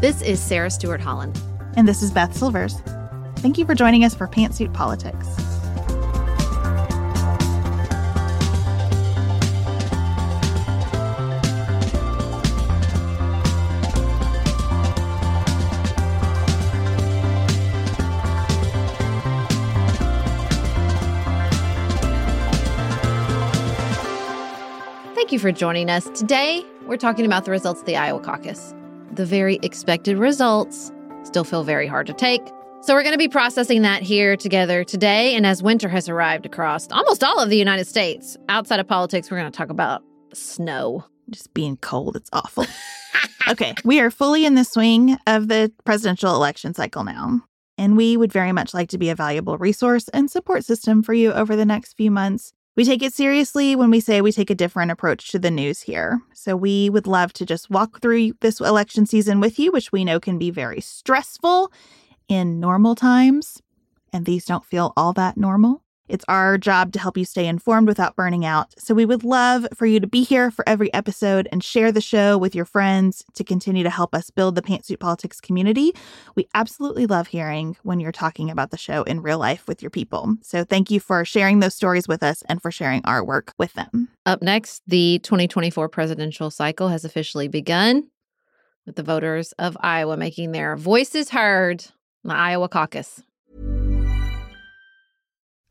This is Sarah Stewart Holland. And this is Beth Silvers. Thank you for joining us for Pantsuit Politics. Thank you for joining us. Today, we're talking about the results of the Iowa caucus. The very expected results still feel very hard to take. So, we're going to be processing that here together today. And as winter has arrived across almost all of the United States, outside of politics, we're going to talk about snow. Just being cold, it's awful. okay, we are fully in the swing of the presidential election cycle now. And we would very much like to be a valuable resource and support system for you over the next few months. We take it seriously when we say we take a different approach to the news here. So we would love to just walk through this election season with you, which we know can be very stressful in normal times. And these don't feel all that normal. It's our job to help you stay informed without burning out. So we would love for you to be here for every episode and share the show with your friends to continue to help us build the Pantsuit Politics community. We absolutely love hearing when you're talking about the show in real life with your people. So thank you for sharing those stories with us and for sharing our work with them. Up next, the 2024 presidential cycle has officially begun with the voters of Iowa making their voices heard in the Iowa caucus.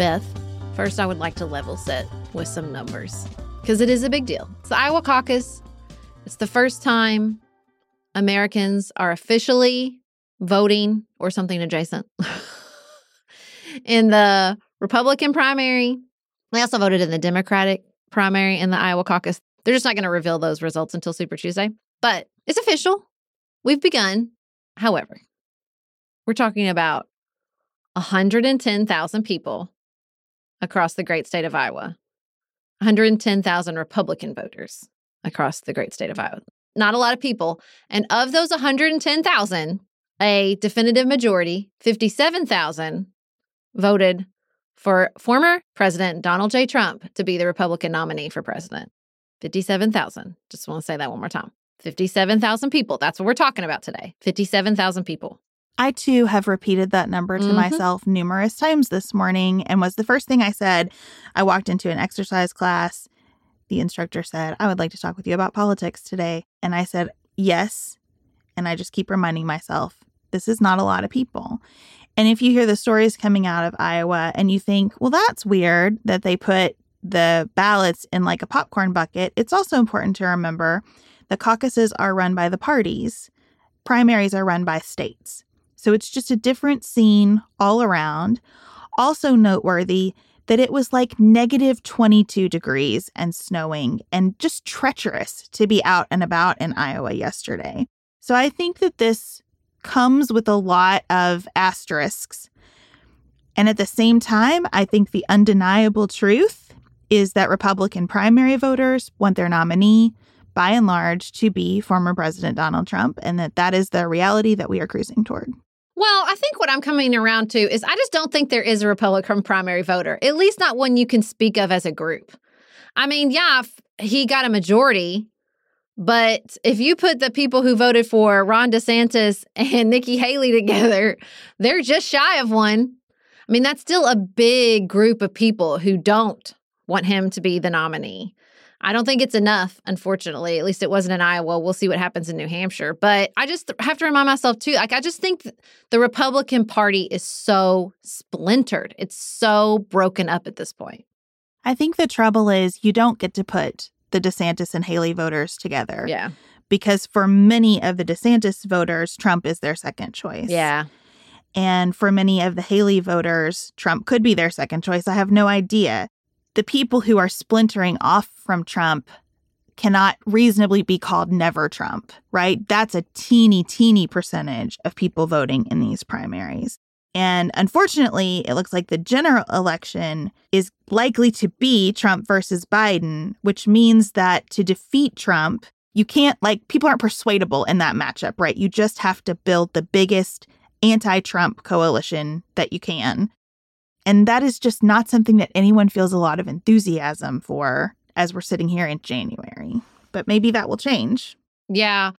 Beth, first I would like to level set with some numbers because it is a big deal. It's the Iowa caucus. It's the first time Americans are officially voting or something adjacent in the Republican primary. They also voted in the Democratic primary in the Iowa caucus. They're just not going to reveal those results until Super Tuesday, but it's official. We've begun. However, we're talking about 110,000 people across the great state of Iowa, 110,000 Republican voters across the great state of Iowa. Not a lot of people. And of those 110,000, a definitive majority, 57,000, voted for former President Donald J. Trump to be the Republican nominee for president. 57,000. Just want to say that one more time. 57,000 people. That's what we're talking about today. 57,000 people. I too have repeated that number to mm-hmm. myself numerous times this morning and was the first thing I said. I walked into an exercise class. The instructor said, I would like to talk with you about politics today. And I said, Yes. And I just keep reminding myself, this is not a lot of people. And if you hear the stories coming out of Iowa and you think, well, that's weird that they put the ballots in like a popcorn bucket, it's also important to remember the caucuses are run by the parties primaries are run by states. So it's just a different scene all around. Also noteworthy that it was like negative 22 degrees and snowing and just treacherous to be out and about in Iowa yesterday. So I think that this comes with a lot of asterisks. And at the same time, I think the undeniable truth is that Republican primary voters want their nominee, by and large, to be former President Donald Trump, and that that is the reality that we are cruising toward. Well, I think what I'm coming around to is I just don't think there is a Republican primary voter, at least not one you can speak of as a group. I mean, yeah, he got a majority, but if you put the people who voted for Ron DeSantis and Nikki Haley together, they're just shy of one. I mean, that's still a big group of people who don't want him to be the nominee. I don't think it's enough, unfortunately. At least it wasn't in Iowa. We'll see what happens in New Hampshire. But I just have to remind myself, too, like, I just think the Republican Party is so splintered. It's so broken up at this point. I think the trouble is you don't get to put the DeSantis and Haley voters together. Yeah. Because for many of the DeSantis voters, Trump is their second choice. Yeah. And for many of the Haley voters, Trump could be their second choice. I have no idea. The people who are splintering off from Trump cannot reasonably be called never Trump, right? That's a teeny, teeny percentage of people voting in these primaries. And unfortunately, it looks like the general election is likely to be Trump versus Biden, which means that to defeat Trump, you can't, like, people aren't persuadable in that matchup, right? You just have to build the biggest anti Trump coalition that you can. And that is just not something that anyone feels a lot of enthusiasm for as we're sitting here in January. But maybe that will change. Yeah.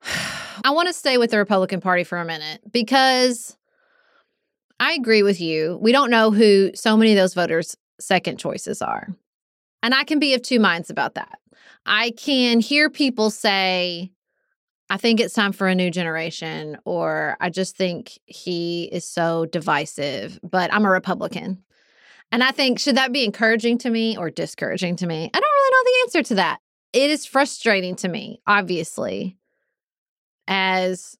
I want to stay with the Republican Party for a minute because I agree with you. We don't know who so many of those voters' second choices are. And I can be of two minds about that. I can hear people say, I think it's time for a new generation, or I just think he is so divisive, but I'm a Republican. And I think, should that be encouraging to me or discouraging to me? I don't really know the answer to that. It is frustrating to me, obviously, as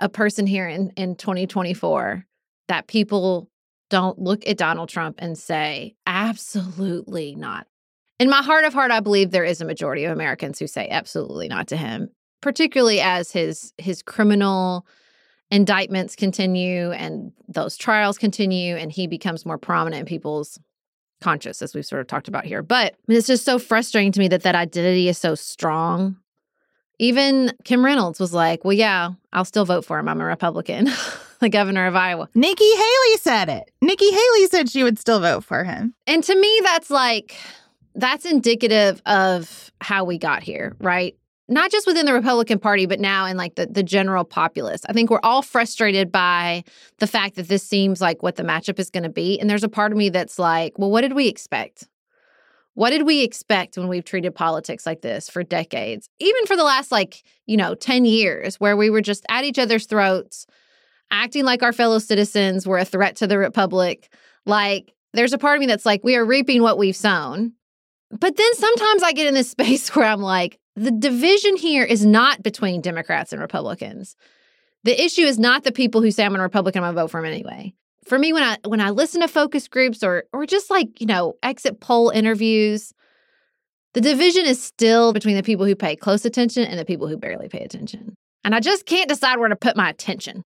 a person here in, in 2024 that people don't look at Donald Trump and say, absolutely not. In my heart of heart, I believe there is a majority of Americans who say absolutely not to him, particularly as his his criminal indictments continue and those trials continue and he becomes more prominent in people's conscious as we've sort of talked about here. But it's just so frustrating to me that that identity is so strong. Even Kim Reynolds was like, "Well, yeah, I'll still vote for him. I'm a Republican." the governor of Iowa. Nikki Haley said it. Nikki Haley said she would still vote for him. And to me, that's like, that's indicative of how we got here, right? Not just within the Republican Party, but now in like the, the general populace. I think we're all frustrated by the fact that this seems like what the matchup is going to be. And there's a part of me that's like, well, what did we expect? What did we expect when we've treated politics like this for decades? Even for the last, like, you know, 10 years, where we were just at each other's throats, acting like our fellow citizens were a threat to the republic. Like, there's a part of me that's like, we are reaping what we've sown. But then sometimes I get in this space where I'm like, the division here is not between Democrats and Republicans. The issue is not the people who say I'm a Republican, I'm gonna vote for him anyway. For me, when I when I listen to focus groups or or just like, you know, exit poll interviews, the division is still between the people who pay close attention and the people who barely pay attention. And I just can't decide where to put my attention.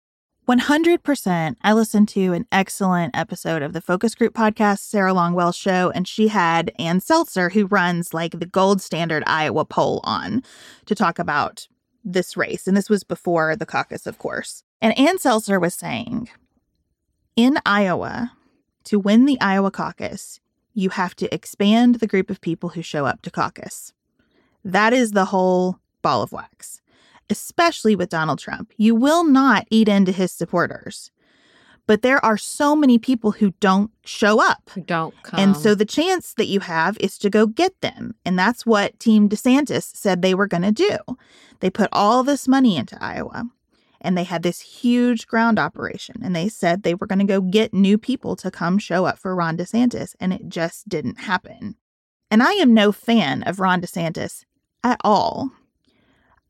100%. I listened to an excellent episode of the Focus Group podcast, Sarah Longwell show, and she had Ann Selzer, who runs like the gold standard Iowa poll, on to talk about this race. And this was before the caucus, of course. And Ann Selzer was saying in Iowa, to win the Iowa caucus, you have to expand the group of people who show up to caucus. That is the whole ball of wax especially with Donald Trump. You will not eat into his supporters. But there are so many people who don't show up. Who don't come. And so the chance that you have is to go get them. And that's what Team DeSantis said they were going to do. They put all this money into Iowa and they had this huge ground operation. And they said they were going to go get new people to come show up for Ron DeSantis. And it just didn't happen. And I am no fan of Ron DeSantis at all.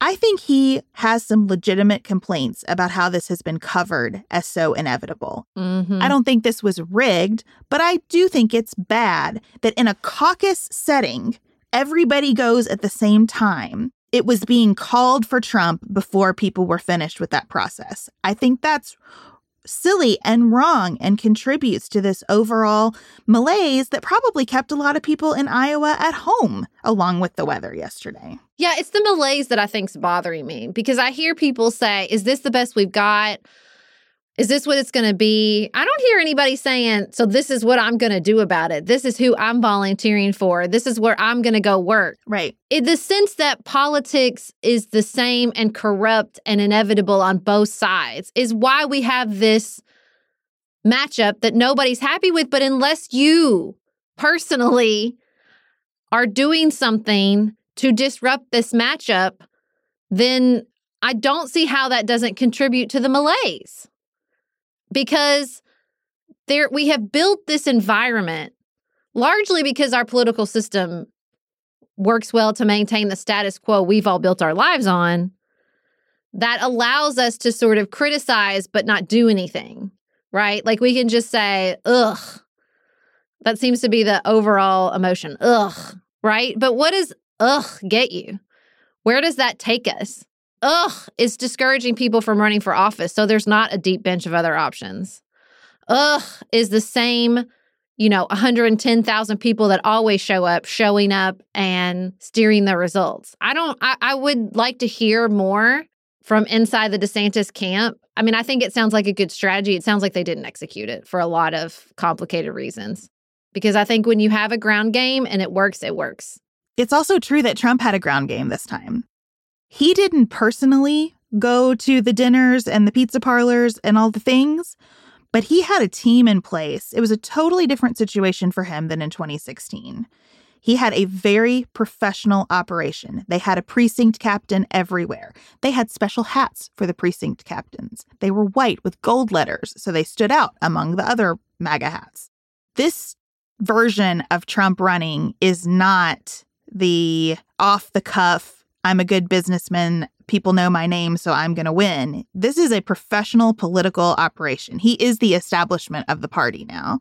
I think he has some legitimate complaints about how this has been covered as so inevitable. Mhm. I don't think this was rigged, but I do think it's bad that in a caucus setting, everybody goes at the same time. It was being called for Trump before people were finished with that process. I think that's silly and wrong and contributes to this overall malaise that probably kept a lot of people in Iowa at home along with the weather yesterday. Yeah, it's the malaise that I think's bothering me because I hear people say, "Is this the best we've got? Is this what it's going to be?" I don't hear anybody saying, "So this is what I'm going to do about it. This is who I'm volunteering for. This is where I'm going to go work." Right. In the sense that politics is the same and corrupt and inevitable on both sides is why we have this matchup that nobody's happy with. But unless you personally are doing something to disrupt this matchup, then I don't see how that doesn't contribute to the malaise. Because there we have built this environment largely because our political system works well to maintain the status quo we've all built our lives on that allows us to sort of criticize but not do anything, right? Like we can just say, ugh. That seems to be the overall emotion. Ugh, right? But what does ugh get you? Where does that take us? Ugh is discouraging people from running for office. So there's not a deep bench of other options. Ugh is the same, you know, 110,000 people that always show up, showing up and steering the results. I don't, I, I would like to hear more from inside the DeSantis camp. I mean, I think it sounds like a good strategy. It sounds like they didn't execute it for a lot of complicated reasons. Because I think when you have a ground game and it works, it works. It's also true that Trump had a ground game this time. He didn't personally go to the dinners and the pizza parlors and all the things, but he had a team in place. It was a totally different situation for him than in 2016. He had a very professional operation. They had a precinct captain everywhere. They had special hats for the precinct captains. They were white with gold letters, so they stood out among the other MAGA hats. This version of Trump running is not the off the cuff, I'm a good businessman, people know my name, so I'm going to win. This is a professional political operation. He is the establishment of the party now.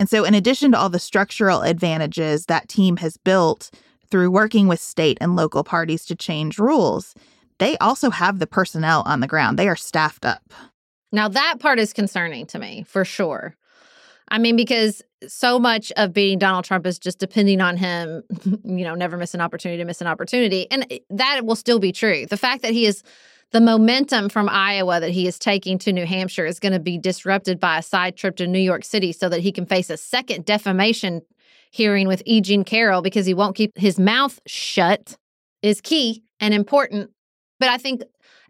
And so, in addition to all the structural advantages that team has built through working with state and local parties to change rules, they also have the personnel on the ground. They are staffed up. Now, that part is concerning to me for sure. I mean, because so much of beating Donald Trump is just depending on him, you know, never miss an opportunity to miss an opportunity. And that will still be true. The fact that he is the momentum from Iowa that he is taking to New Hampshire is going to be disrupted by a side trip to New York City so that he can face a second defamation hearing with E. Jean Carroll because he won't keep his mouth shut is key and important. But I think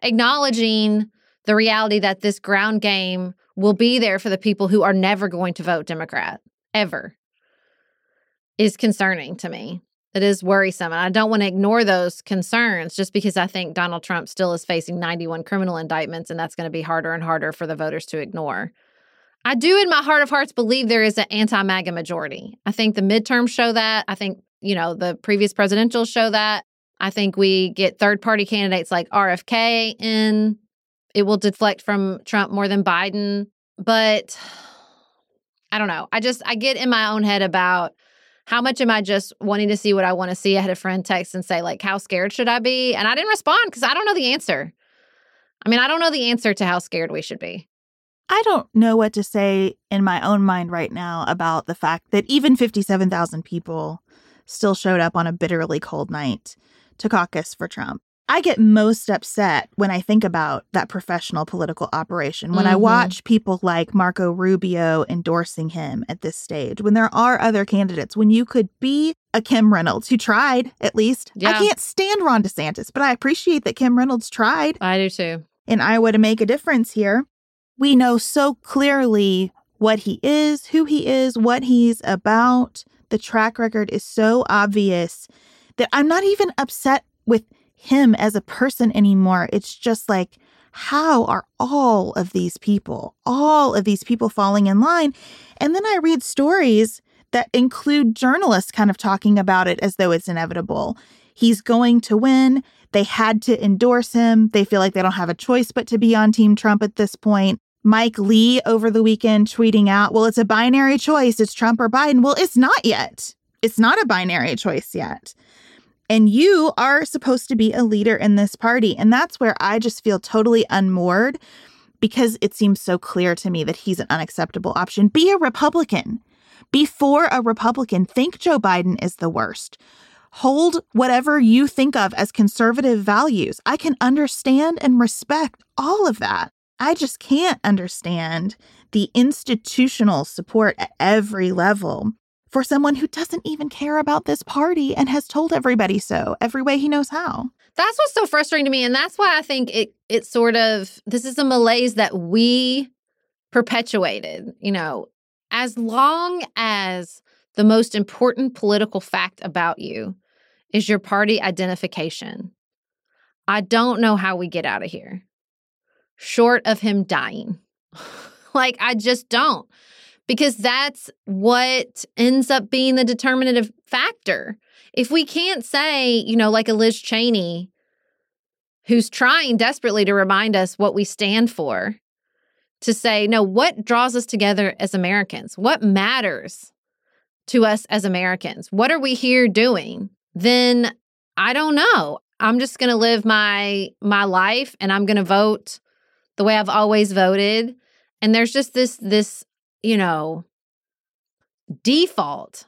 acknowledging the reality that this ground game will be there for the people who are never going to vote Democrat, ever, is concerning to me. It is worrisome. And I don't want to ignore those concerns just because I think Donald Trump still is facing 91 criminal indictments, and that's going to be harder and harder for the voters to ignore. I do, in my heart of hearts, believe there is an anti MAGA majority. I think the midterms show that. I think, you know, the previous presidential show that. I think we get third party candidates like RFK in. It will deflect from Trump more than Biden. But I don't know. I just, I get in my own head about how much am I just wanting to see what I want to see? I had a friend text and say, like, how scared should I be? And I didn't respond because I don't know the answer. I mean, I don't know the answer to how scared we should be. I don't know what to say in my own mind right now about the fact that even 57,000 people still showed up on a bitterly cold night to caucus for Trump. I get most upset when I think about that professional political operation, when I Mhm. watch people like Marco Rubio endorsing him at this stage, when there are other candidates, when you could be a Kim Reynolds who tried at least. I can't stand Ron DeSantis, but I appreciate that Kim Reynolds tried I do too. in Iowa to make a difference here. We know so clearly what he is, who he is, what he's about. The track record is so obvious that I'm not even upset with him as a person anymore. It's just like, how are all of these people, all of these people falling in line? And then I read stories that include journalists kind of talking about it as though it's inevitable. He's going to win. They had to endorse him. They feel like they don't have a choice but to be on Team Trump at this point. Mike Lee over the weekend tweeting out, well, it's a binary choice. It's Trump or Biden. Well, it's not yet. It's not a binary choice yet. And you are supposed to be a leader in this party. And that's where I just feel totally unmoored because it seems so clear to me that he's an unacceptable option. Be a Republican. Before a Republican, think Joe Biden is the worst. Hold whatever you think of as conservative values. I can understand and respect all of that. I just can't understand the institutional support at every level for someone who doesn't even care about this party and has told everybody so every way he knows how. That's what's so frustrating to me. And that's why I think it it sort of this is a malaise that we perpetuated. You know, as long as the most important political fact about you is your party identification, I don't know how we get out of here. Short of him dying. like, I just don't. Because that's what ends up being the determinative factor. If we can't say, you know, like a Liz Cheney, who's trying desperately to remind us what we stand for, to say, no, what draws us together as Americans? What matters to us as Americans? What are we here doing? Then I don't know. I'm just going to live my my life and I'm going to vote the way I've always voted. And there's just this this, you know, default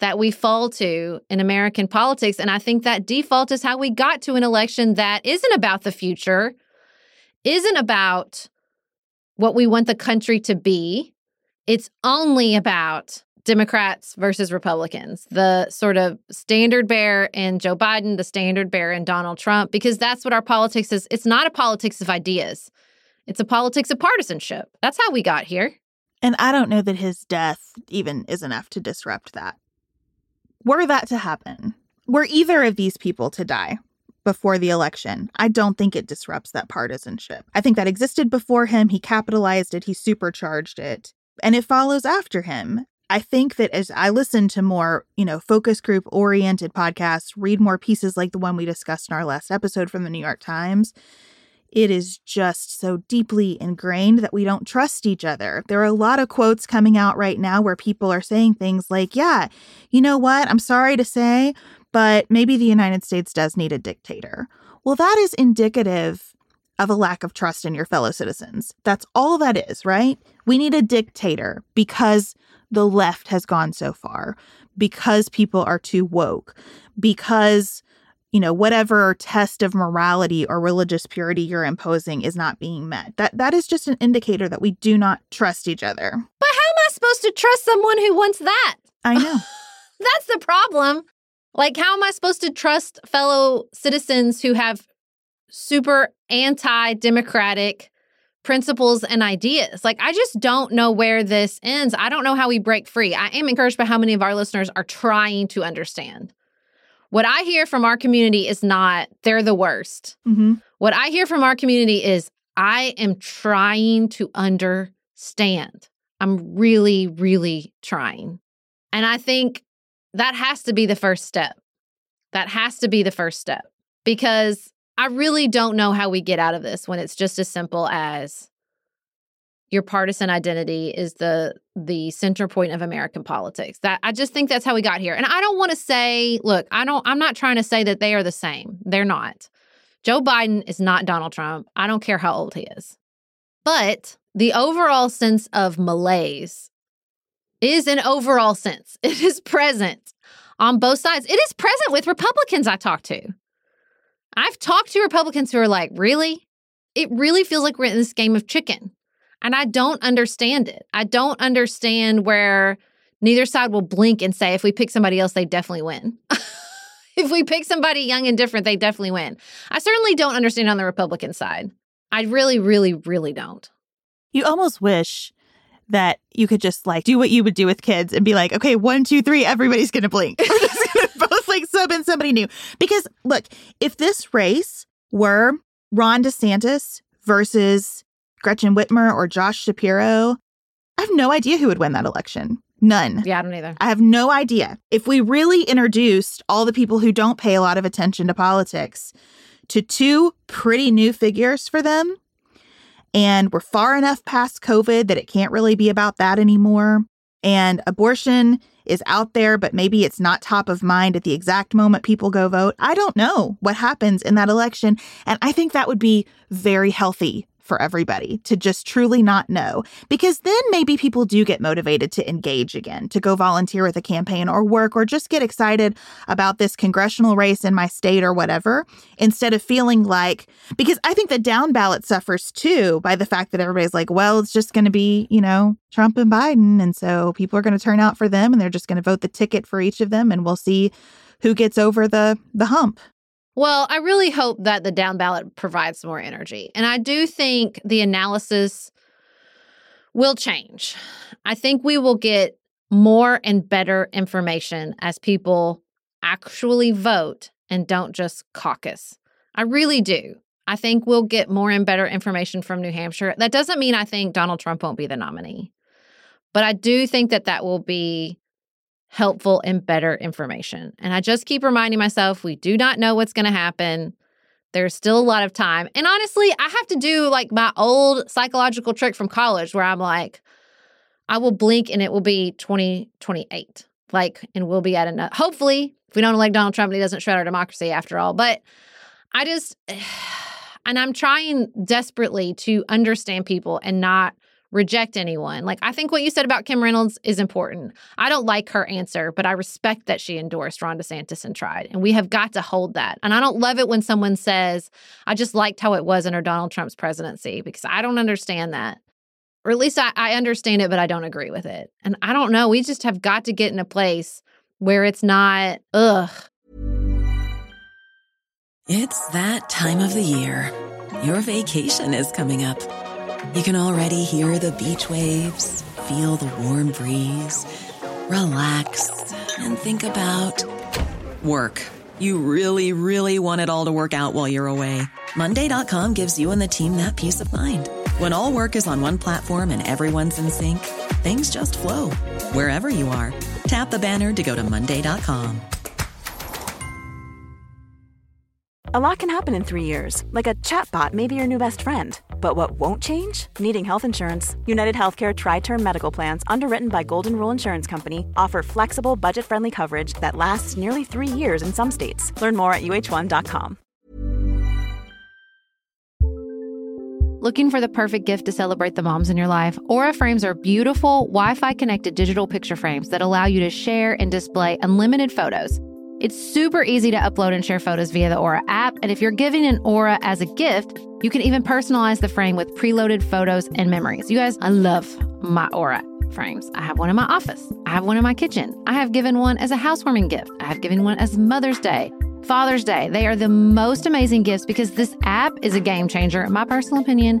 that we fall to in American politics and I think that default is how we got to an election that isn't about the future, isn't about what we want the country to be. It's only about Democrats versus Republicans, the sort of standard bearer in Joe Biden, the standard bearer in Donald Trump, because that's what our politics is. It's not a politics of ideas, it's a politics of partisanship. That's how we got here. And I don't know that his death even is enough to disrupt that. Were that to happen, were either of these people to die, before the election. I don't think it disrupts that partisanship. I think that existed before him. He capitalized it, he supercharged it, and it follows after him. I think that as I listen to more, you know, focus group oriented podcasts, read more pieces like the one we discussed in our last episode from the New York Times, it is just so deeply ingrained that we don't trust each other. There are a lot of quotes coming out right now where people are saying things like, yeah, you know what? I'm sorry to say, but maybe the United States does need a dictator. Well, that is indicative of a lack of trust in your fellow citizens. That's all that is, right? We need a dictator because the left has gone so far, because people are too woke, because you know whatever test of morality or religious purity you're imposing is not being met. That that is just an indicator that we do not trust each other. But how am I supposed to trust someone who wants that? I know. That's the problem. Like, how am I supposed to trust fellow citizens who have super anti democratic principles and ideas? Like, I just don't know where this ends. I don't know how we break free. I am encouraged by how many of our listeners are trying to understand. What I hear from our community is not, they're the worst. Mm-hmm. What I hear from our community is, I am trying to understand. I'm really, really trying. And I think that has to be the first step. That has to be the first step because I really don't know how we get out of this when it's just as simple as your partisan identity is the the center point of American politics. That I just think that's how we got here. And I don't want to say, look, I don't I'm not trying to say that they are the same. They're not. Joe Biden is not Donald Trump. I don't care how old he is. But the overall sense of malaise is an overall sense. It is present on both sides. It is present with Republicans I talk to. I've talked to Republicans who are like, really? It really feels like we're in this game of chicken. And I don't understand it. I don't understand where neither side will blink and say, if we pick somebody else, they definitely win. if we pick somebody young and different, they definitely win. I certainly don't understand on the Republican side. I really, really, really don't. You almost wish that you could just like do what you would do with kids and be like, okay, one, two, three, everybody's gonna blink. Just gonna both like sub in somebody new. Because look, if this race were Ron DeSantis versus Gretchen Whitmer or Josh Shapiro, I have no idea who would win that election. None. Yeah, I don't either. I have no idea. If we really introduced all the people who don't pay a lot of attention to politics to two pretty new figures for them. And we're far enough past COVID that it can't really be about that anymore. And abortion is out there, but maybe it's not top of mind at the exact moment people go vote. I don't know what happens in that election. And I think that would be very healthy for everybody to just truly not know. Because then maybe people do get motivated to engage again, to go volunteer with a campaign or work or just get excited about this congressional race in my state or whatever, instead of feeling like, because I think the down ballot suffers too by the fact that everybody's like, well, it's just going to be, you know, Trump and Biden. And so people are going to turn out for them and they're just going to vote the ticket for each of them and we'll see who gets over the the hump. Well, I really hope that the down ballot provides more energy. And I do think the analysis will change. I think we will get more and better information as people actually vote and don't just caucus. I really do. I think we'll get more and better information from New Hampshire. That doesn't mean I think Donald Trump won't be the nominee, but I do think that that will be helpful and better information. And I just keep reminding myself we do not know what's going to happen. There's still a lot of time. And honestly, I have to do like my old psychological trick from college where I'm like, I will blink and it will be 2028. Like, and we'll be at enough. Hopefully, if we don't elect Donald Trump, he doesn't shred our democracy after all. But I just, and I'm trying desperately to understand people and not reject anyone. Like, I think what you said about Kim Reynolds is important. I don't like her answer, but I respect that she endorsed Ron DeSantis and tried. And we have got to hold that. And I don't love it when someone says, I just liked how it was under Donald Trump's presidency because I don't understand that. Or at least I, I understand it, but I don't agree with it. And I don't know. We just have got to get in a place where it's not, ugh. It's that time of the year. Your vacation is coming up. You can already hear the beach waves, feel the warm breeze, relax, and think about work. You really, really want it all to work out while you're away. Monday.com gives you and the team that peace of mind. When all work is on one platform and everyone's in sync, things just flow wherever you are. Tap the banner to go to Monday.com. A lot can happen in three years, like a chatbot may be your new best friend. But what won't change? Needing health insurance. United Healthcare Tri Term Medical Plans, underwritten by Golden Rule Insurance Company, offer flexible, budget friendly coverage that lasts nearly three years in some states. Learn more at uh1.com. Looking for the perfect gift to celebrate the moms in your life? Aura frames are beautiful, Wi Fi connected digital picture frames that allow you to share and display unlimited photos. It's super easy to upload and share photos via the Aura app. And if you're giving an Aura as a gift, you can even personalize the frame with preloaded photos and memories. You guys, I love my Aura frames. I have one in my office. I have one in my kitchen. I have given one as a housewarming gift. I have given one as Mother's Day, Father's Day. They are the most amazing gifts because this app is a game changer, in my personal opinion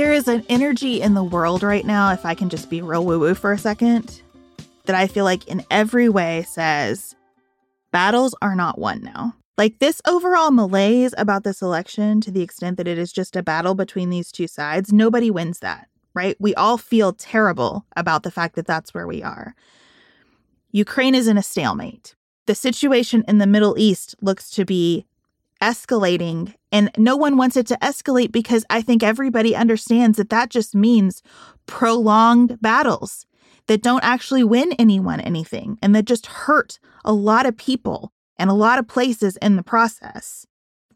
There is an energy in the world right now, if I can just be real woo woo for a second, that I feel like in every way says battles are not won now. Like this overall malaise about this election, to the extent that it is just a battle between these two sides, nobody wins that, right? We all feel terrible about the fact that that's where we are. Ukraine is in a stalemate. The situation in the Middle East looks to be escalating and no one wants it to escalate because I think everybody understands that that just means prolonged battles that don't actually win anyone anything and that just hurt a lot of people and a lot of places in the process.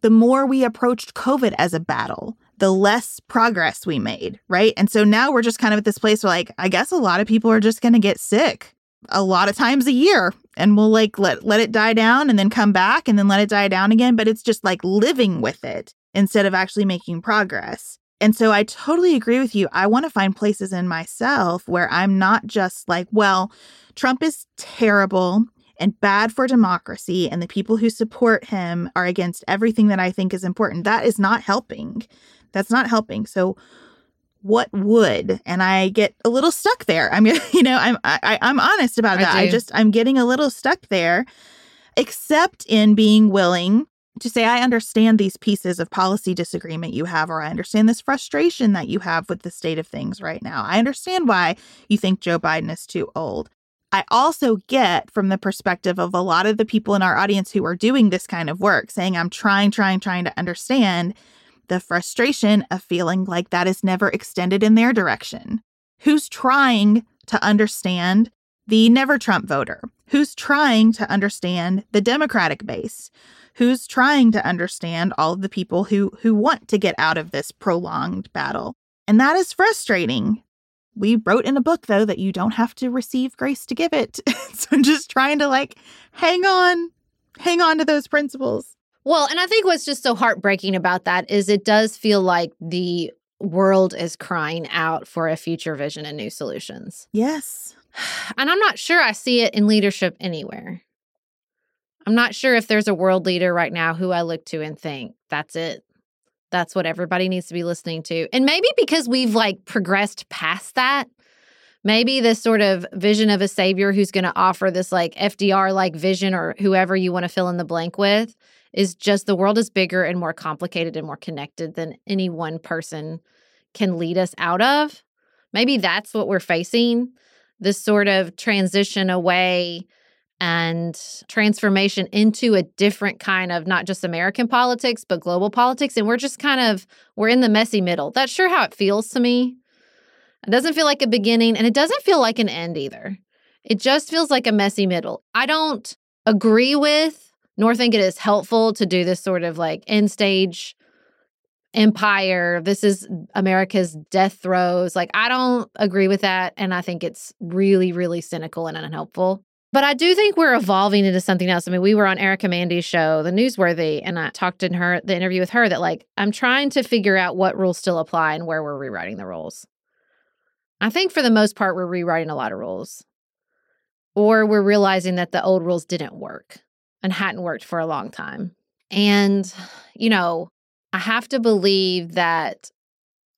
The more we approached COVID as a battle, the less progress we made, right? And so now we're just kind of at this place where, like, I guess a lot of people are just going to get sick a lot of times a year and we'll like let let it die down and then come back and then let it die down again but it's just like living with it instead of actually making progress. And so i totally agree with you. I want to find places in myself where i'm not just like well trump is terrible and bad for democracy and the people who support him are against everything that i think is important. That is not helping. That's not helping. So what would? And i get a little stuck there. I'm you know i'm I, i'm honest about that. I, I just i'm getting a little stuck there except in being willing to say i understand these pieces of policy disagreement you have or i understand this frustration that you have with the state of things right now. I understand why you think joe biden is too old. I also get from the perspective of a lot of the people in our audience who are doing this kind of work saying i'm trying trying trying to understand the frustration of feeling like that is never extended in their direction. Who's trying to understand the never Trump voter? Who's trying to understand the Democratic base? Who's trying to understand all of the people who who want to get out of this prolonged battle? And that is frustrating. We wrote in a book though that you don't have to receive grace to give it. so I'm just trying to like hang on, hang on to those principles. Well, and I think what's just so heartbreaking about that is it does feel like the world is crying out for a future vision and new solutions. Yes. And I'm not sure I see it in leadership anywhere. I'm not sure if there's a world leader right now who I look to and think, that's it. That's what everybody needs to be listening to. And maybe because we've like progressed past that, maybe this sort of vision of a savior who's going to offer this like FDR like vision or whoever you want to fill in the blank with is just the world is bigger and more complicated and more connected than any one person can lead us out of. Maybe that's what we're facing this sort of transition away and transformation into a different kind of not just American politics, but global politics. And we're just kind of, we're in the messy middle. That's sure how it feels to me. It doesn't feel like a beginning and it doesn't feel like an end either. It just feels like a messy middle. I don't agree with nor think it is helpful to do this sort of like end stage empire. This is America's death throes. Like, I don't agree with that. And I think it's really, really cynical and unhelpful. But I do think we're evolving into something else. I mean, we were on Erica Mandy's show, The Newsworthy, and I talked in her the interview with her that like I'm trying to figure out what rules still apply and where we're rewriting the rules. I think for the most part we're rewriting a lot of rules. Or we're realizing that the old rules didn't work and hadn't worked for a long time. And, you know, I have to believe that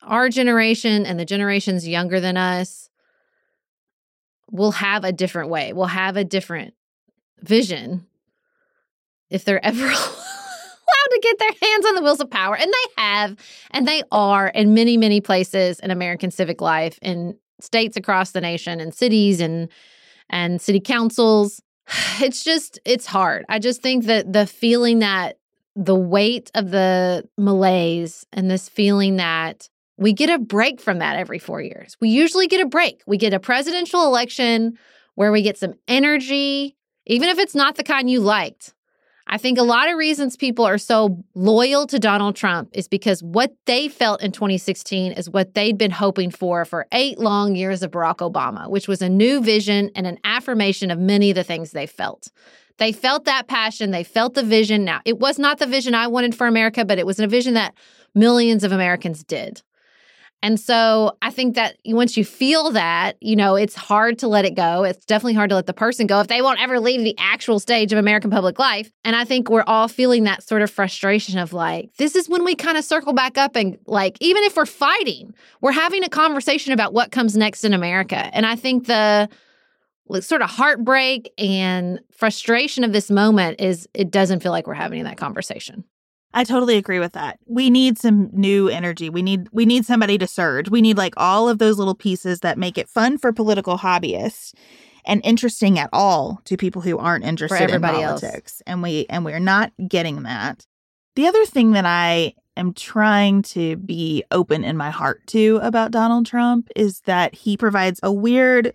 our generation and the generations younger than us will have a different way, will have a different vision if they're ever allowed to get their hands on the wheels of power. And they have, and they are in many, many places in American civic life, in states across the nation, in cities and and city councils. It's just, it's hard. I just think that the feeling that the weight of the malaise and this feeling that we get a break from that every four years. We usually get a break. We get a presidential election where we get some energy, even if it's not the kind you liked. I think a lot of reasons people are so loyal to Donald Trump is because what they felt in 2016 is what they'd been hoping for for eight long years of Barack Obama, which was a new vision and an affirmation of many of the things they felt. They felt that passion, they felt the vision. Now, it was not the vision I wanted for America, but it was a vision that millions of Americans did. And so I think that once you feel that, you know, it's hard to let it go. It's definitely hard to let the person go if they won't ever leave the actual stage of American public life. And I think we're all feeling that sort of frustration of like, this is when we kind of circle back up and like, even if we're fighting, we're having a conversation about what comes next in America. And I think the sort of heartbreak and frustration of this moment is it doesn't feel like we're having that conversation. I totally agree with that. We need some new energy. We need we need somebody to surge. We need like all of those little pieces that make it fun for political hobbyists and interesting at all to people who aren't interested in politics. Else. And we and we're not getting that. The other thing that I am trying to be open in my heart to about Donald Trump is that he provides a weird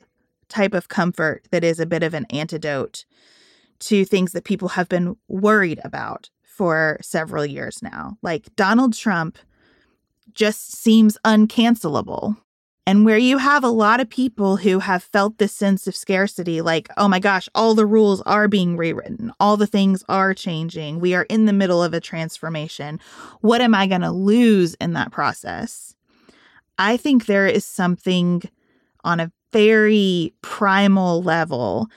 type of comfort that is a bit of an antidote to things that people have been worried about for several years now. Like Donald Trump just seems uncancelable. And where you have a lot of people who have felt this sense of scarcity, like, oh my gosh, all the rules are being rewritten, all the things are changing, we are in the middle of a transformation. What am I going to lose in that process? I think there is something on a very primal level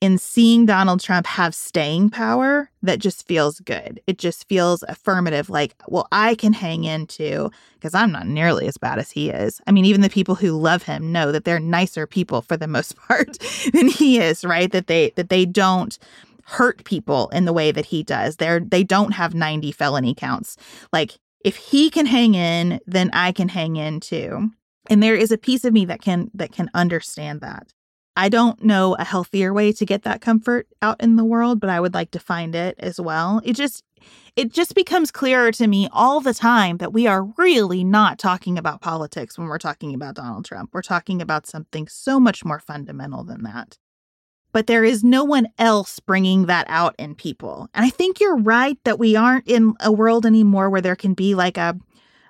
in seeing Donald Trump have staying power that just feels good. It just feels affirmative, like, well, I can hang in too, because I'm not nearly as bad as he is. I mean, even the people who love him know that they're nicer people for the most part than he is, right? That they that they don't hurt people in the way that he does. They're they don't have 90 felony counts. Like if he can hang in, then I can hang in too. And there is a piece of me that can that can understand that. I don't know a healthier way to get that comfort out in the world, but I would like to find it as well. It just it just becomes clearer to me all the time that we are really not talking about politics when we're talking about Donald Trump. We're talking about something so much more fundamental than that. But there is no one else bringing that out in people. And I think you're right that we aren't in a world anymore where there can be like a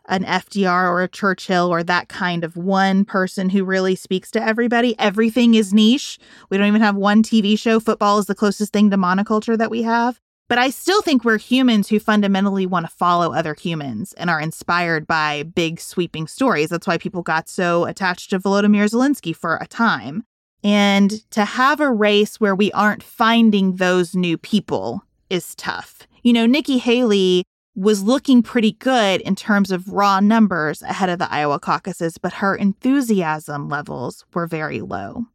an FDR or a Churchill or that kind of one person who really speaks to everybody. Everything is niche. We don't even have one TV show. Football is the closest thing to monoculture that we have. But I still think we're humans who fundamentally want to follow other humans and are inspired by big sweeping stories. That's why people got so attached to Volodymyr Zelensky for a time. And to have a race where we aren't finding those new people is tough. You know, Nikki Haley was looking pretty good in terms of raw numbers ahead of the Iowa caucuses, but her enthusiasm levels were very low.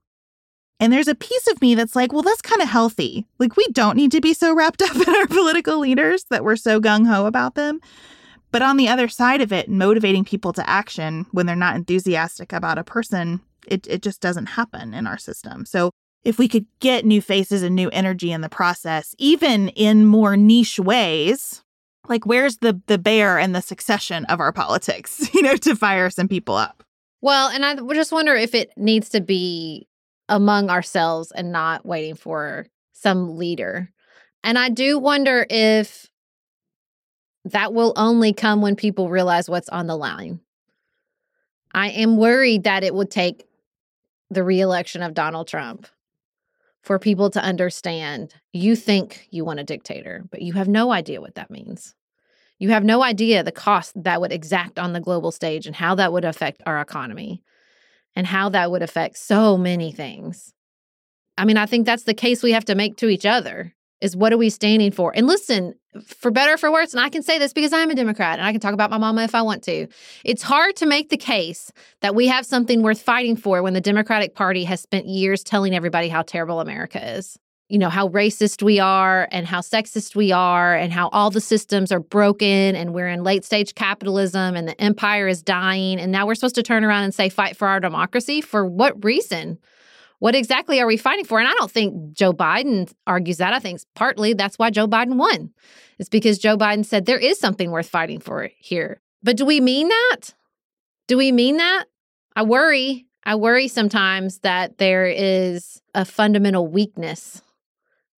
And there's a piece of me that's like, well, that's kind of healthy. Like, we don't need to be so wrapped up in our political leaders that we're so gung ho about them. But on the other side of it, motivating people to action when they're not enthusiastic about a person, it, it just doesn't happen in our system. So if we could get new faces and new energy in the process, even in more niche ways, like where's the the bear and the succession of our politics you know to fire some people up? Well and i just wonder if it needs to be among ourselves and not waiting for some leader. And i do wonder if that will only come when people realize what's on the line. I am worried that it would take the reelection of donald trump for people to understand you think you want a dictator, but you have no idea what that means. You have no idea the cost that would exact on the global stage and how that would affect our economy and how that would affect so many things. I mean, I think that's the case we have to make to each other is what are we standing for? And listen, for better or for worse, and I can say this because I'm a Democrat and I can talk about my mama if I want to. It's hard to make the case that we have something worth fighting for when the Democratic Party has spent years telling everybody how terrible America is. You know, how racist we are and how sexist we are and how all the systems are broken and we're in late stage capitalism and the empire is dying. And now we're supposed to turn around and say, fight for our democracy. For what reason? What exactly are we fighting for? And I don't think Joe Biden argues that. I think partly that's why Joe Biden won. It's because Joe Biden said there is something worth fighting for here. But do we mean that? Do we mean that? I worry. I worry sometimes that there is a fundamental weakness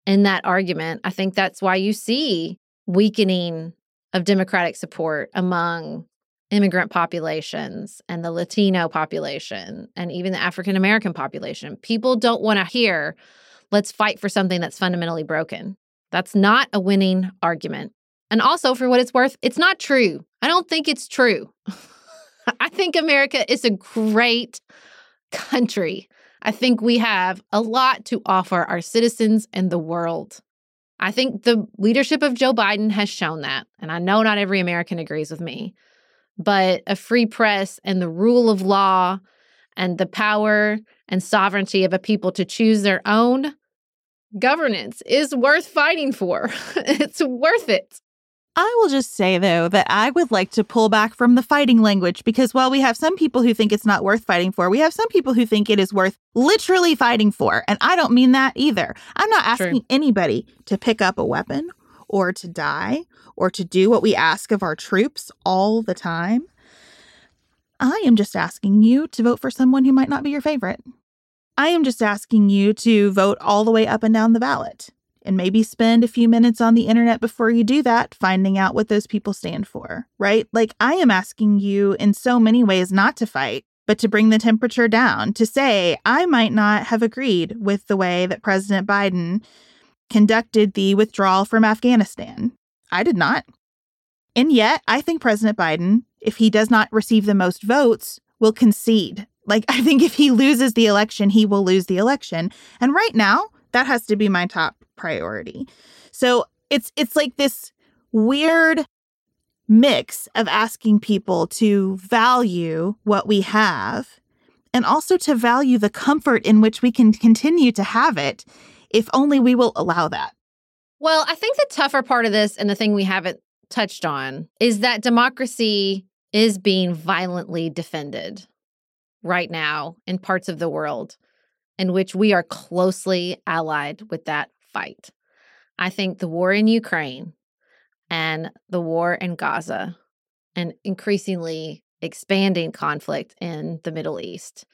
in that argument. I think that's why you see weakening of Democratic support among immigrant populations and the Latino population and even the African American population. People don't want to hear, let's fight for something that's fundamentally broken. That's not a winning argument. And also, for what it's worth, it's not true. I don't think it's true. I think America is a great country. I think we have a lot to offer our citizens and the world. I think the leadership of Joe Biden has shown that. And I know not every American agrees with me but a free press and the rule of law and the power and sovereignty of a people to choose their own governance is worth fighting for. it's worth it. I will just say, though, that I would like to pull back from the fighting language because while we have some people who think it's not worth fighting for, we have some people who think it is worth literally fighting for. And I don't mean that either. I'm not asking True. anybody to pick up a weapon or to die or to do what we ask of our troops all the time. I am just asking you to vote for someone who might not be your favorite. I am just asking you to vote all the way up and down the ballot and maybe spend a few minutes on the internet before you do that, finding out what those people stand for, right? Like, I am asking you in so many ways not to fight but to bring the temperature down, to say, I might not have agreed with the way that President Biden conducted the withdrawal from Afghanistan. I did not. And yet, I think President Biden, if he does not receive the most votes, will concede. Like, I think if he loses the election, he will lose the election. And right now, that has to be my top priority. So it's it's like this weird mix of asking people to value what we have and also to value the comfort in which we can continue to have it if only we will allow that. Well, I think the tougher part of this and the thing we haven't touched on is that democracy is being violently defended right now in parts of the world in which we are closely allied with that fight. I think the war in Ukraine and the war in Gaza and increasingly expanding conflict in the Middle East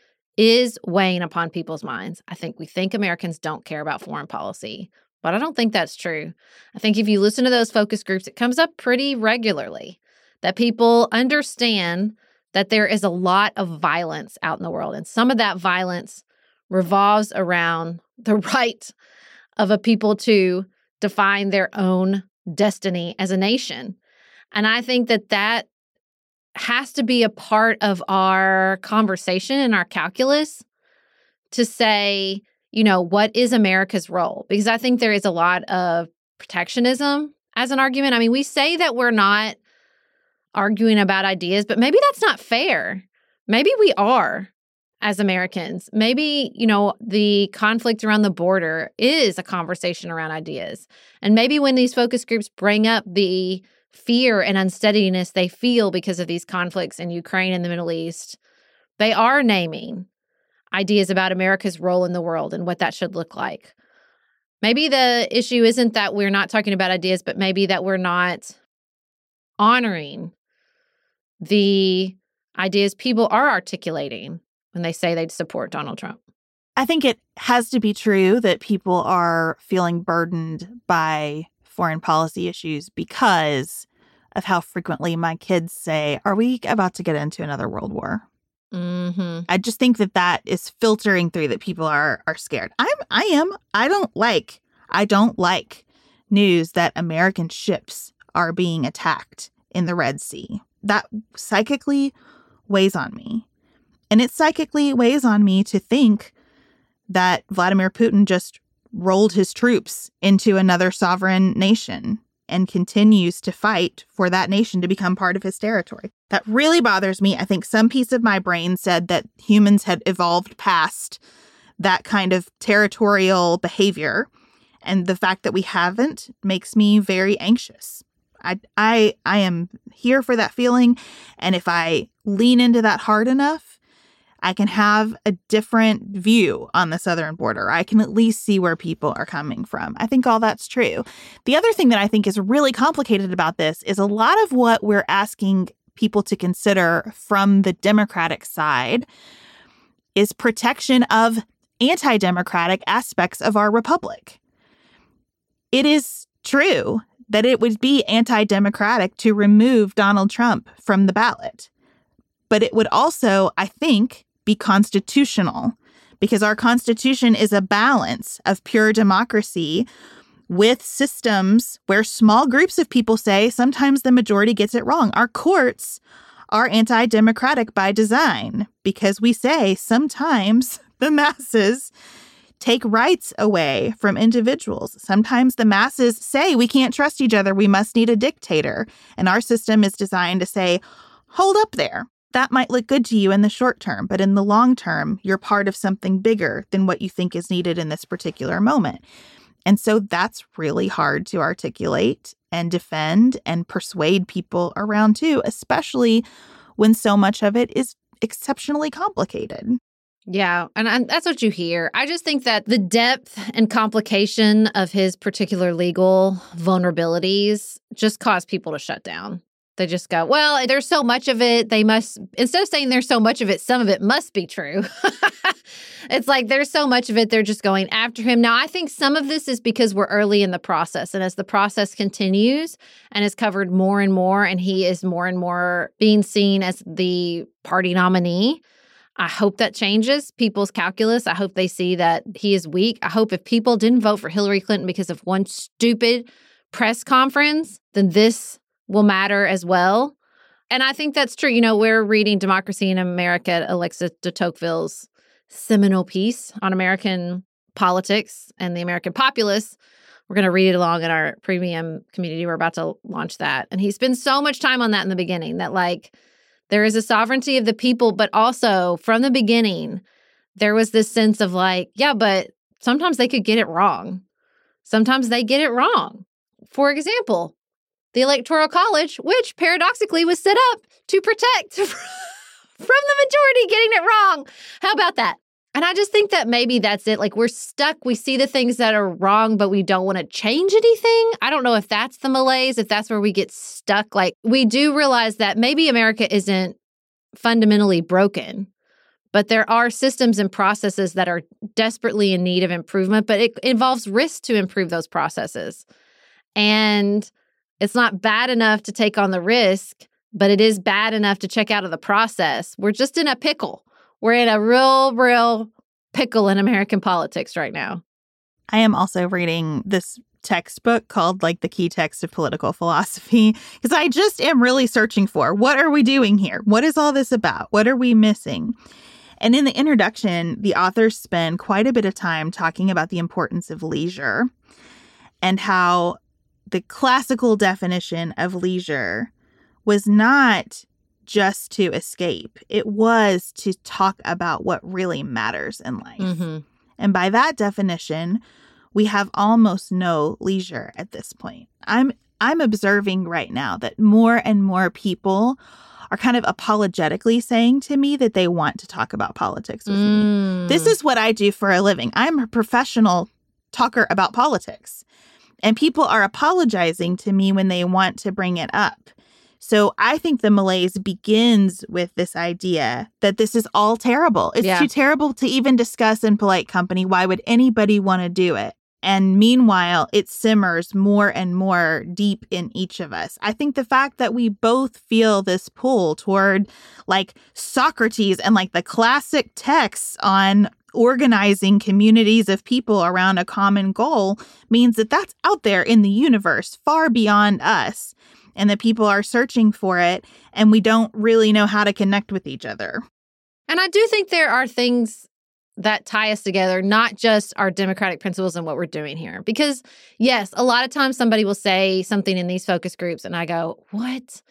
is weighing upon people's minds. I think we think Americans don't care about foreign policy, but I don't think that's true. I think if you listen to those focus groups, it comes up pretty regularly that people understand that there is a lot of violence out in the world. And some of that violence revolves around the right of a people to define their own destiny as a nation. And I think that that has to be a part of our conversation and our calculus to say, you know, what is America's role? Because I think there is a lot of protectionism as an argument. I mean, we say that we're not arguing about ideas, but maybe that's not fair. Maybe we are as Americans. Maybe, you know, the conflict around the border is a conversation around ideas. And maybe when these focus groups bring up the fear and unsteadiness they feel because of these conflicts in Ukraine and the Middle East, they are naming ideas about America's role in the world and what that should look like. Maybe the issue isn't that we're not talking about ideas, but maybe that we're not honoring the ideas people are articulating when they say they'd support Donald Trump. I think it has to be true that people are feeling burdened by foreign policy issues because of how frequently my kids say, Are we about to get into another world war? Mm-hmm. I just think that that is filtering through that people are are scared. I'm I am I don't like I don't like news that American ships are being attacked in the Red Sea. That psychically weighs on me. And it psychically weighs on me to think that Vladimir Putin just rolled his troops into another sovereign nation and continues to fight for that nation to become part of his territory. That really bothers me. I think some piece of my brain said that humans had evolved past that kind of territorial behavior. And the fact that we haven't makes me very anxious. I I I am here for that feeling and if I lean into that hard enough, I can have a different view on the southern border. I can at least see where people are coming from. I think all that's true. The other thing that I think is really complicated about this is a lot of what we're asking people to consider from the Democratic side is protection of anti democratic aspects of our republic. It is true that it would be anti democratic to remove Donald Trump from the ballot. But it would also, I think, be constitutional because our Constitution is a balance of pure democracy with systems where small groups of people say sometimes the majority gets it wrong. Our courts are anti democratic by design because we say sometimes the masses take rights away from individuals. Sometimes the masses say we can't trust each other, we must need a dictator. And our system is designed to say, hold up there that might look good to you in the short term, but in the long term, you're part of something bigger than what you think is needed in this particular moment. And so that's really hard to articulate and defend and persuade people around too, especially when so much of it is exceptionally complicated. Yeah, and, that's what you hear. I just think that the depth and complication of his particular legal vulnerabilities just cause people to shut down. They just go, well, there's so much of it. They must, instead of saying there's so much of it, some of it must be true. it's like there's so much of it, they're just going after him. Now, I think some of this is because we're early in the process. And as the process continues and is covered more and more, and he is more and more being seen as the party nominee, I hope that changes people's calculus. I hope they see that he is weak. I hope if people didn't vote for Hillary Clinton because of one stupid press conference, then this will matter as well. And I think that's true. You know, we're reading Democracy in America, Alexis de Tocqueville's seminal piece on American politics and the American populace. We're going to read it along in our premium community. We're about to launch that. And he spends so much time on that in the beginning that, like, there is a sovereignty of the people, but also from the beginning, there was this sense of like, yeah, but sometimes they could get it wrong. Sometimes they get it wrong. For example, the Electoral College, which paradoxically was set up to protect from the majority getting it wrong. How about that? And I just think that maybe that's it. Like we're stuck. We see the things that are wrong, but we don't want to change anything. I don't know if that's the malaise, if that's where we get stuck. Like we do realize that maybe America isn't fundamentally broken, but there are systems and processes that are desperately in need of improvement, but it involves risk to improve those processes. And it's not bad enough to take on the risk, but it is bad enough to check out of the process. We're just in a pickle. We're in a real, real pickle in American politics right now. I am also reading this textbook called like the key text of political philosophy because I just am really searching for what are we doing here? What is all this about? What are we missing? And in the introduction, the authors spend quite a bit of time talking about the importance of leisure and how the classical definition of leisure was not just to escape. It was to talk about what really matters in life. Mm-hmm. And by that definition, we have almost no leisure at this point. I'm I'm observing right now that more and more people are kind of apologetically saying to me that they want to talk about politics with mm. me. This is what I do for a living. I'm a professional talker about politics. And people are apologizing to me when they want to bring it up. So I think the malaise begins with this idea that this is all terrible. It's yeah. too terrible to even discuss in polite company. Why would anybody want to do it? And meanwhile, it simmers more and more deep in each of us. I think the fact that we both feel this pull toward like Socrates and like the classic texts on organizing communities of people around a common goal means that that's out there in the universe, far beyond us and that people are searching for it and we don't really know how to connect with each other. And I do think there are things that tie us together, not just our democratic principles and what we're doing here. Because, yes, a lot of times somebody will say something in these focus groups, and I go, What?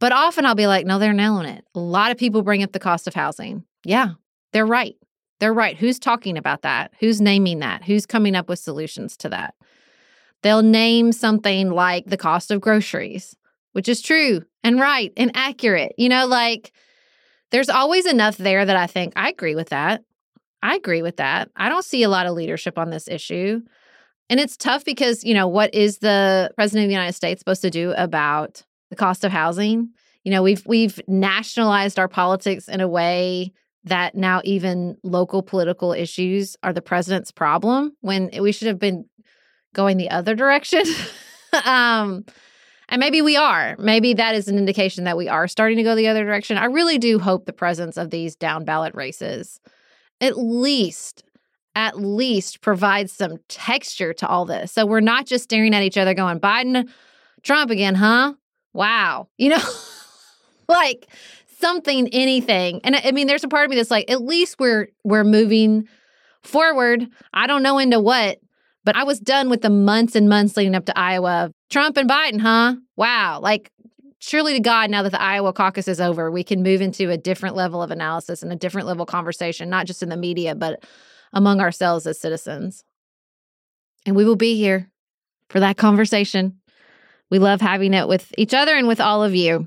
But often I'll be like, No, they're nailing it. A lot of people bring up the cost of housing. Yeah, they're right. They're right. Who's talking about that? Who's naming that? Who's coming up with solutions to that? They'll name something like the cost of groceries, which is true and right and accurate. You know, like there's always enough there that I think I agree with that. I agree with that. I don't see a lot of leadership on this issue. And it's tough because, you know, what is the president of the United States supposed to do about the cost of housing? You know, we've we've nationalized our politics in a way that now even local political issues are the president's problem when we should have been going the other direction. um, and maybe we are. Maybe that is an indication that we are starting to go the other direction. I really do hope the presence of these down ballot races at least at least provides some texture to all this. So we're not just staring at each other going Biden Trump again, huh? Wow. You know, like something anything. And I mean there's a part of me that's like at least we're we're moving forward. I don't know into what, but I was done with the months and months leading up to Iowa. Trump and Biden, huh? Wow. Like, surely to God, now that the Iowa caucus is over, we can move into a different level of analysis and a different level of conversation, not just in the media, but among ourselves as citizens. And we will be here for that conversation. We love having it with each other and with all of you.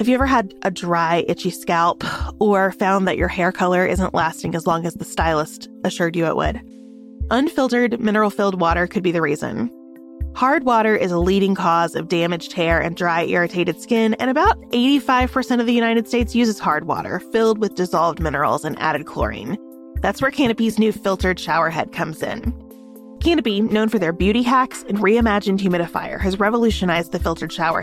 Have you ever had a dry, itchy scalp or found that your hair color isn't lasting as long as the stylist assured you it would? Unfiltered, mineral filled water could be the reason. Hard water is a leading cause of damaged hair and dry, irritated skin, and about 85% of the United States uses hard water filled with dissolved minerals and added chlorine. That's where Canopy's new filtered shower head comes in. Canopy, known for their beauty hacks and reimagined humidifier, has revolutionized the filtered shower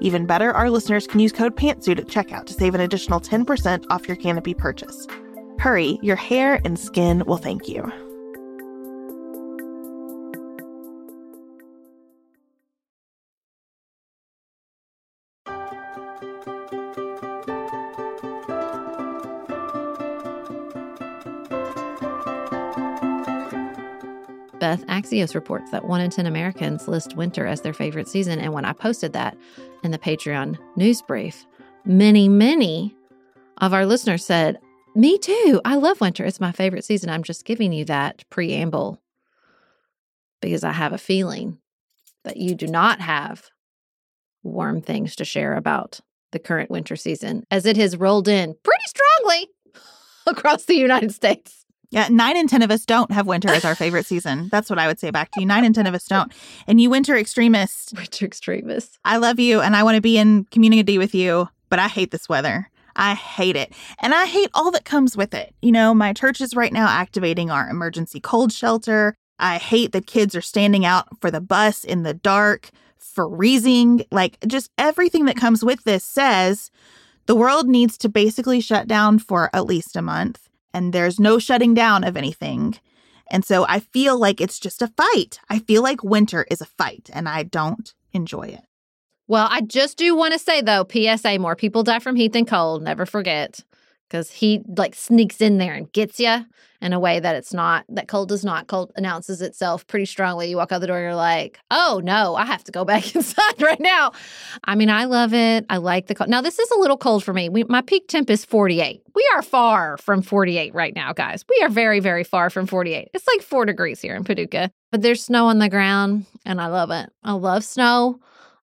Even better, our listeners can use code PANTSUIT at checkout to save an additional 10% off your Canopy purchase. Hurry, your hair and skin will thank you. Beth Axios reports that one in 10 Americans list winter as their favorite season. And when I posted that in the Patreon news brief, many, many of our listeners said, Me too. I love winter. It's my favorite season. I'm just giving you that preamble because I have a feeling that you do not have warm things to share about the current winter season as it has rolled in pretty strongly across the United States. Yeah, nine and 10 of us don't have winter as our favorite season. That's what I would say back to you. Nine and 10 of us don't. And you winter extremists, Winter extremists. I love you and I want to be in community with you, but I hate this weather. I hate it. And I hate all that comes with it. You know, my church is right now activating our emergency cold shelter. I hate that kids are standing out for the bus in the dark, freezing. Like, just everything that comes with this says the world needs to basically shut down for at least a month and there's no shutting down of anything. And so I feel like it's just a fight. I feel like winter is a fight and I don't enjoy it. Well, I just do want to say though, PSA: more people die from heat than cold. Never forget, because he like sneaks in there and gets you in a way that it's not. That cold does not. Cold announces itself pretty strongly. You walk out the door, you're like, oh no, I have to go back inside right now. I mean, I love it. I like the cold. Now this is a little cold for me. We, my peak temp is 48. We are far from 48 right now, guys. We are very, very far from 48. It's like four degrees here in Paducah, but there's snow on the ground, and I love it. I love snow.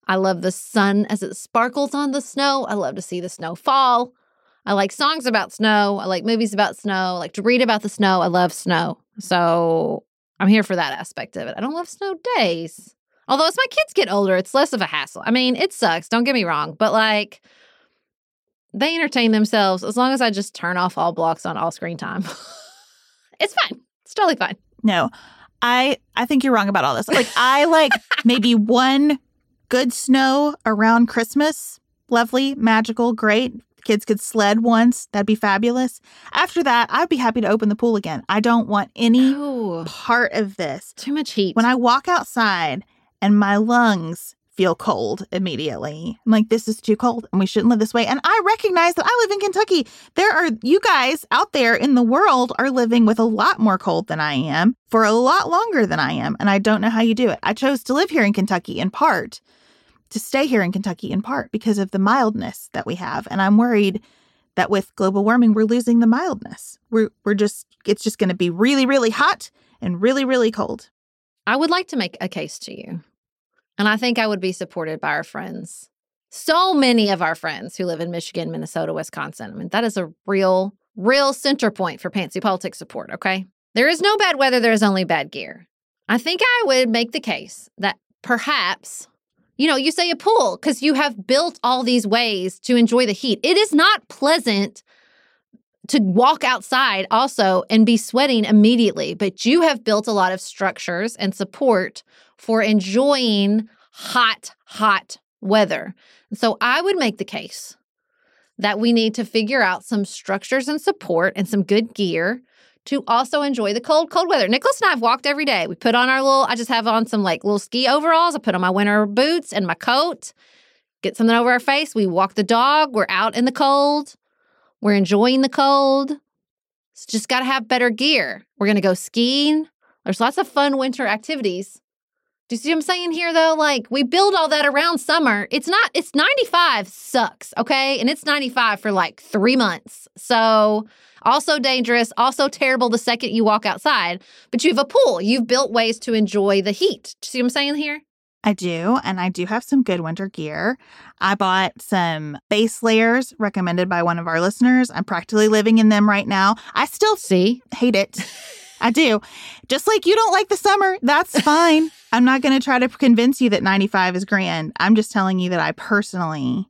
I love the sun as it sparkles on the snow. I love to see the snow fall. I like songs about snow. I like movies about snow. I like to read about the snow. I love snow. So I'm here for that aspect of it. I don't love snow days. Although as my kids get older, it's less of a hassle. I mean, it sucks, don't get me wrong, but like they entertain themselves as long as I just turn off all blocks on all screen time. it's fine. It's totally fine. No, I I think you're wrong about all this. Like I like maybe one good snow around Christmas. Lovely, magical, great. Kids could sled once. That'd be fabulous. After that, I'd be happy to open the pool again. I don't want any Ooh, part of this. too much heat. When I walk outside and my lungs feel cold immediately, I'm like, this is too cold and we shouldn't live this way. And I recognize that I live in Kentucky. There are, you guys out there in the world are living with a lot more cold than I am for a lot longer than I am. And I don't know how you do it. I chose to live here in Kentucky in part to stay here in Kentucky in part because of the mildness that we have. And I'm worried that with global warming, we're losing the mildness. We're, we're just, it's just going to be really, really hot and really, really cold. I would like to make a case to you. And I think I would be supported by our friends. So many of our friends who live in Michigan, Minnesota, Wisconsin. I mean, that is a real, real center point for Pantsuit Politics support, okay? There is no bad weather, there is only bad gear. I think I would make the case that perhaps, you know, you say a pool because you have built all these ways to enjoy the heat. It is not pleasant to walk outside also and be sweating immediately, but you have built a lot of structures and support for enjoying hot, hot weather. So I would make the case that we need to figure out some structures and support and some good gear to also enjoy the cold, cold weather. Nicholas and I have walked every day. We put on our little, I just have on some like little ski overalls. I put on my winter boots and my coat, get something over our face. We walk the dog. We're out in the cold. We're enjoying the cold. It's just got to have better gear. We're going to go skiing. There's lots of fun winter activities. Do you see what I'm saying here, though? Like, we build all that around summer. It's not, it's 95 sucks, okay? And it's 95 for like three months. So, also dangerous, also terrible the second you walk outside. But you have a pool. You've built ways to enjoy the heat. Do you see what I'm saying here? I do, and I do have some good winter gear. I bought some base layers recommended by one of our listeners. I'm practically living in them right now. I still See? hate it. I do. Just like you don't like the summer, that's fine. I'm not going to try to convince you that 95 is grand. I'm just telling you that I personally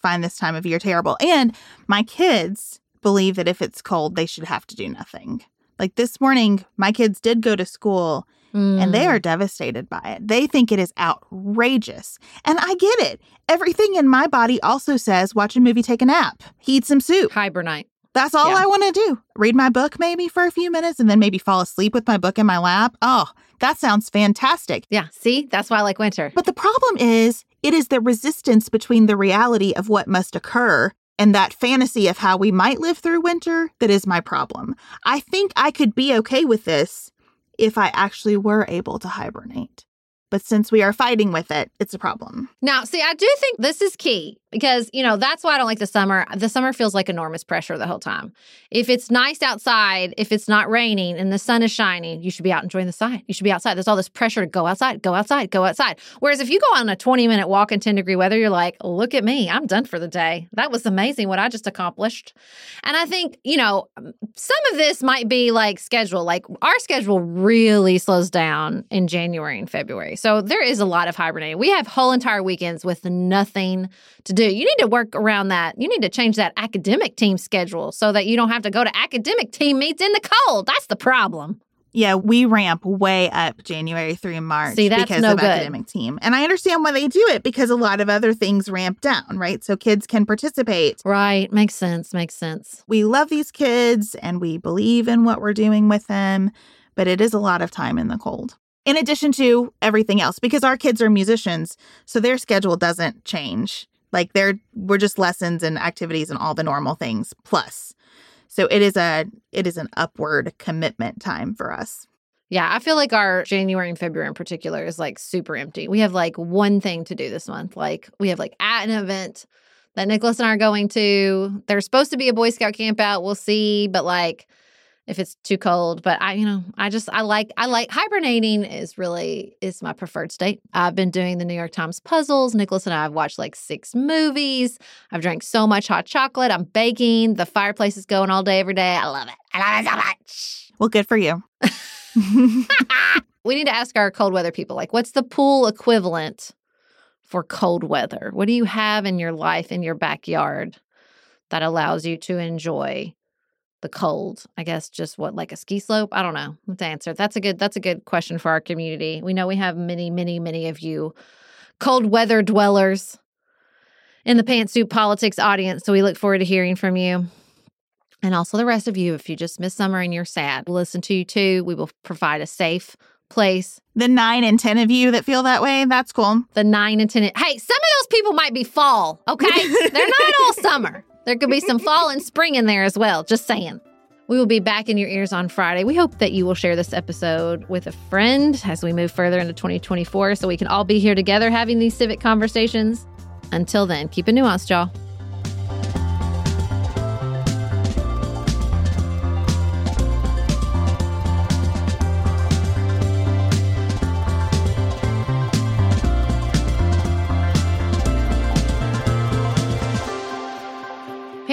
find this time of year terrible. And my kids believe that if it's cold, they should have to do nothing. Like this morning, my kids did go to school and they Mm. are devastated by it. They think it is outrageous. And I get it. Everything in my body also says watch a movie, take a nap, eat some soup. hibernate. That's all Yeah. I want to do. Read my book maybe for a few minutes and then maybe fall asleep with my book in my lap. Oh, that sounds fantastic. Yeah, see? That's why I like winter. But the problem is, it is the resistance between the reality of what must occur and that fantasy of how we might live through winter that is my problem. I think I could be okay with this if I actually were able to hibernate. But since we are fighting with it, it's a problem. Now, see, I do think this is key because, you know, that's why I don't like the summer. The summer feels like enormous pressure the whole time. If it's nice outside, if it's not raining and the sun is shining, you should be out enjoying the side. You should be outside. There's all this pressure to go outside, go outside, go outside. Whereas if you go on a 20 minute walk in 10 degree weather, you're like, look at me. I'm done for the day. That was amazing what I just accomplished. And I think, you know, some of this might be like schedule. Like our schedule really slows down in January and February. So there is a lot of hibernating. We have whole entire weekends with nothing to do. You need to work around that. You need to change that academic team schedule so that you don't have to go to academic team meets in the cold. That's the problem. Yeah, we ramp way up January through March See, that's because no of good. academic team. And I understand why they do it because a lot of other things ramp down, right? So kids can participate. Right. Makes sense. Makes sense. We love these kids and we believe in what we're doing with them, but it is a lot of time in the cold. In addition to everything else, because our kids are musicians, so their schedule doesn't change. Like they're we're just lessons and activities and all the normal things plus. So it is a it is an upward commitment time for us. Yeah, I feel like our January and February in particular is like super empty. We have like one thing to do this month. Like we have like at an event that Nicholas and I are going to. There's supposed to be a Boy Scout camp out. We'll see, but like if it's too cold. But I, you know, I just I like I like hibernating is really is my preferred state. I've been doing the New York Times puzzles. Nicholas and I have watched like six movies. I've drank so much hot chocolate. I'm baking. The fireplace is going all day every day. I love it. I love it so much. Well, good for you. we need to ask our cold weather people like, what's the pool equivalent for cold weather? What do you have in your life, in your backyard, that allows you to enjoy the cold? I guess just what, like a ski slope? I don't know. Let's answer. That's a good. That's a good question for our community. We know we have many, many, many of you cold weather dwellers in the pantsuit politics audience. So we look forward to hearing from you. And also the rest of you, if you just miss summer and you're sad, we'll listen to you too. We will provide a safe place. The nine and 10 of you that feel that way, that's cool. The nine and 10. Hey, some of those people might be fall, okay? They're not all summer. There could be some fall and spring in there as well. Just saying. We will be back in your ears on Friday. We hope that you will share this episode with a friend as we move further into 2024 so we can all be here together having these civic conversations. Until then, keep it nuanced, y'all.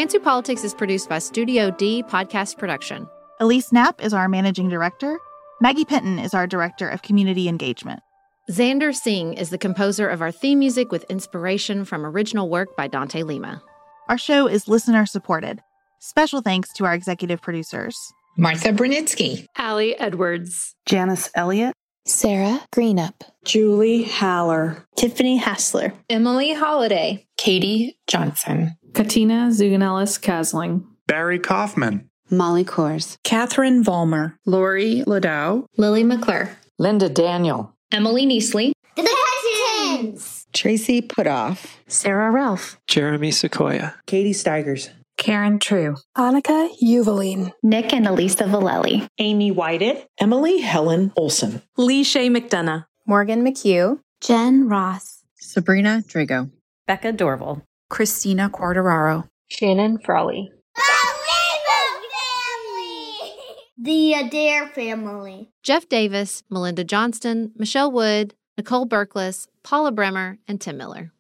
Pantsuit Politics is produced by Studio D Podcast Production. Elise Knapp is our managing director. Maggie Penton is our director of community engagement. Xander Singh is the composer of our theme music with inspiration from original work by Dante Lima. Our show is listener supported. Special thanks to our executive producers Martha Brunitsky, Allie Edwards, Janice Elliott, Sarah Greenup, Julie Haller, Tiffany Hassler, Emily Holiday, Katie Johnson, Katina Zuganellis Kasling, Barry Kaufman, Molly Kors, Catherine Vollmer, Lori Ladow, Lily McClure, Linda Daniel, Emily Neasley, The Hutchins, Tracy Putoff, Sarah Ralph, Jeremy Sequoia, Katie Steigers. Karen True, Annika Uvaline, Nick and Elisa Valelli, Amy Whited, Emily Helen Olson, Lee Shay McDonough, Morgan McHugh, Jen Ross, Sabrina Drago, Becca Dorval, Christina Quartararo, Shannon Frawley. The Adair family. Jeff Davis, Melinda Johnston, Michelle Wood, Nicole Berkless, Paula Bremer, and Tim Miller.